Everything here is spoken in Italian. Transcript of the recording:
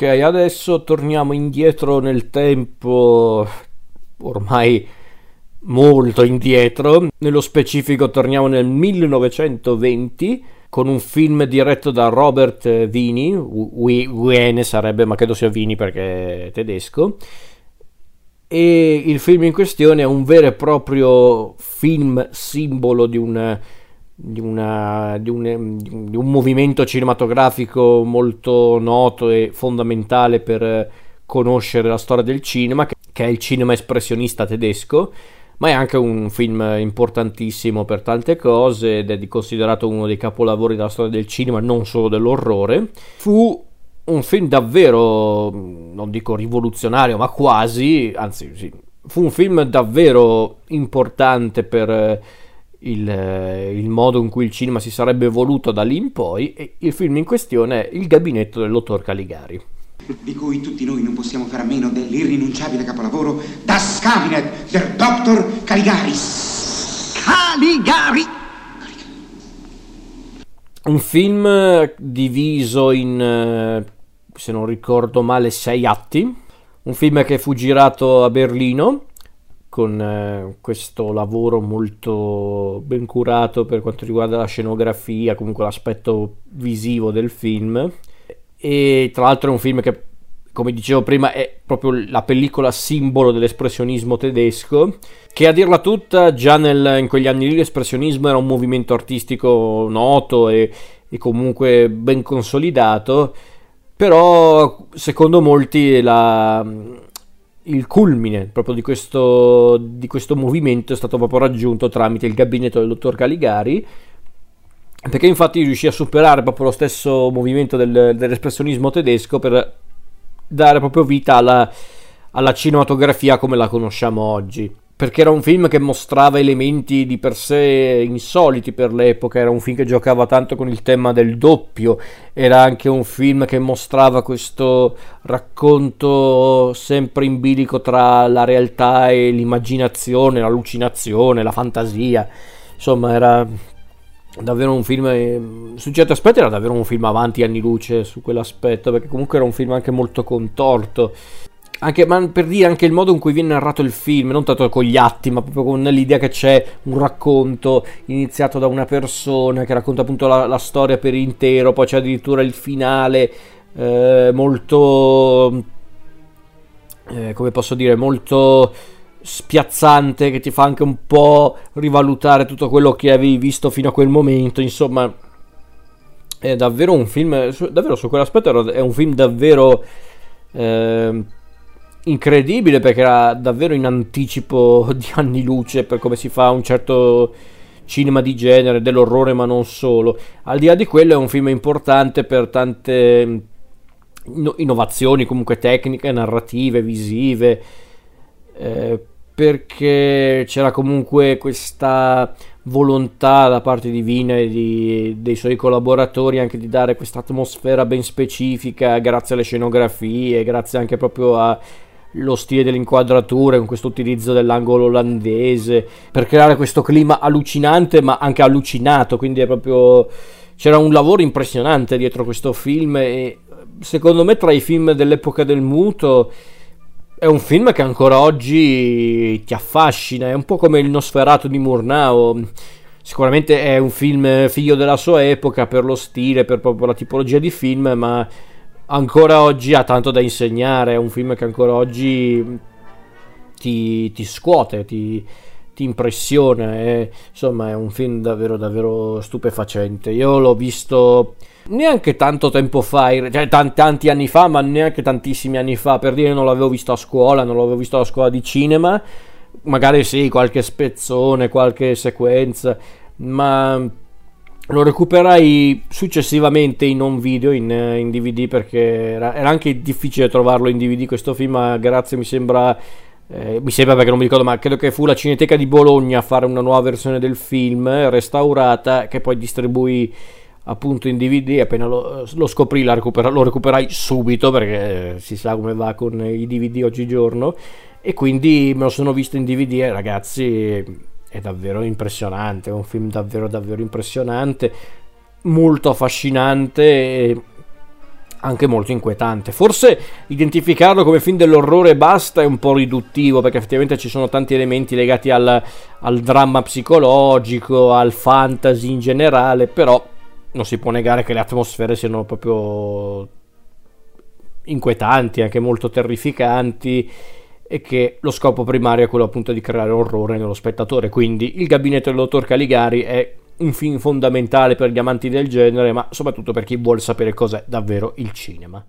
Ok, adesso torniamo indietro nel tempo, ormai molto indietro, nello specifico torniamo nel 1920 con un film diretto da Robert Vini, Wiene sarebbe, ma credo sia Vini perché è tedesco. E il film in questione è un vero e proprio film simbolo di un, di, una, di, un, di un movimento cinematografico molto noto e fondamentale per conoscere la storia del cinema, che è il cinema espressionista tedesco ma è anche un film importantissimo per tante cose ed è considerato uno dei capolavori della storia del cinema, non solo dell'orrore. Fu un film davvero, non dico rivoluzionario, ma quasi, anzi sì, fu un film davvero importante per il, il, modo in cui il cinema si sarebbe evoluto da lì in poi e il film in questione è Il gabinetto del dottor Caligari di cui tutti noi non possiamo fare a meno dell'irrinunciabile capolavoro Das Cabinet del Dr. Caligaris. Caligari! Un film diviso in, eh, se non ricordo male, sei atti. Un film che fu girato a Berlino con eh, questo lavoro molto ben curato per quanto riguarda la scenografia, comunque l'aspetto visivo del film. E tra l'altro è un film che come dicevo prima è proprio la pellicola simbolo dell'espressionismo tedesco che a dirla tutta già nel, in quegli anni lì l'espressionismo era un movimento artistico noto e, e comunque ben consolidato però secondo molti la, il culmine proprio di questo, di questo movimento è stato proprio raggiunto tramite il gabinetto del dottor Caligari perché infatti riuscì a superare proprio lo stesso movimento del, dell'espressionismo tedesco per dare proprio vita alla, alla cinematografia come la conosciamo oggi perché era un film che mostrava elementi di per sé insoliti per l'epoca, era un film che giocava tanto con il tema del doppio, era anche un film che mostrava questo racconto sempre in bilico tra la realtà e l'immaginazione, l'allucinazione, la fantasia. Insomma, era davvero un film eh, su certi aspetti era davvero un film avanti anni luce su quell'aspetto perché comunque era un film anche molto contorto anche, ma per dire anche il modo in cui viene narrato il film, non tanto con gli atti, ma proprio con l'idea che c'è un racconto iniziato da una persona che racconta appunto la, la storia per intero, poi c'è addirittura il finale eh, molto, eh, come posso dire, molto spiazzante che ti fa anche un po' rivalutare tutto quello che avevi visto fino a quel momento. Insomma, è davvero un film. Davvero su quell'aspetto è un film davvero eh, incredibile perché era davvero in anticipo di anni luce per come si fa un certo cinema di genere, dell'orrore, ma non solo. Al di là di quello, è un film importante per tante innovazioni, comunque tecniche, narrative, visive. Eh, perché c'era comunque questa volontà da parte di Vina e di, dei suoi collaboratori anche di dare questa atmosfera ben specifica grazie alle scenografie, grazie anche proprio allo stile delle inquadrature con questo utilizzo dell'angolo olandese per creare questo clima allucinante ma anche allucinato quindi è proprio c'era un lavoro impressionante dietro questo film e secondo me tra i film dell'epoca del muto è un film che ancora oggi ti affascina, è un po' come il Nosferatu di Murnau. Sicuramente è un film figlio della sua epoca per lo stile, per proprio la tipologia di film, ma ancora oggi ha tanto da insegnare. È un film che ancora oggi ti, ti scuote, ti, ti impressiona. È, insomma, è un film davvero, davvero stupefacente. Io l'ho visto neanche tanto tempo fa, cioè tanti, tanti, anni fa, ma neanche tantissimi anni fa, per dire non l'avevo visto a scuola, non l'avevo visto a scuola di cinema, magari sì, qualche spezzone, qualche sequenza, ma lo recuperai successivamente in un video, in, in DVD, perché era, era, anche difficile trovarlo in DVD questo film, ma grazie mi sembra... Eh, mi sembra perché non mi ricordo, ma credo che fu la Cineteca di Bologna a fare una nuova versione del film restaurata che poi distribuì appunto in DVD appena lo, lo scoprì recupera, lo recuperai subito perché si sa come va con i DVD oggigiorno. E quindi me lo sono visto in DVD e ragazzi è davvero impressionante è un film davvero davvero impressionante molto affascinante anche molto inquietante. Forse identificarlo come film dell'orrore basta è un po' riduttivo perché effettivamente ci sono tanti elementi legati al, al dramma psicologico, al fantasy in generale, però non si può negare che le atmosfere siano proprio inquietanti, anche molto terrificanti e che lo scopo primario è quello appunto di creare orrore nello spettatore. Quindi il gabinetto del dottor Caligari è un film fondamentale per gli amanti del genere, ma soprattutto per chi vuole sapere cos'è davvero il cinema.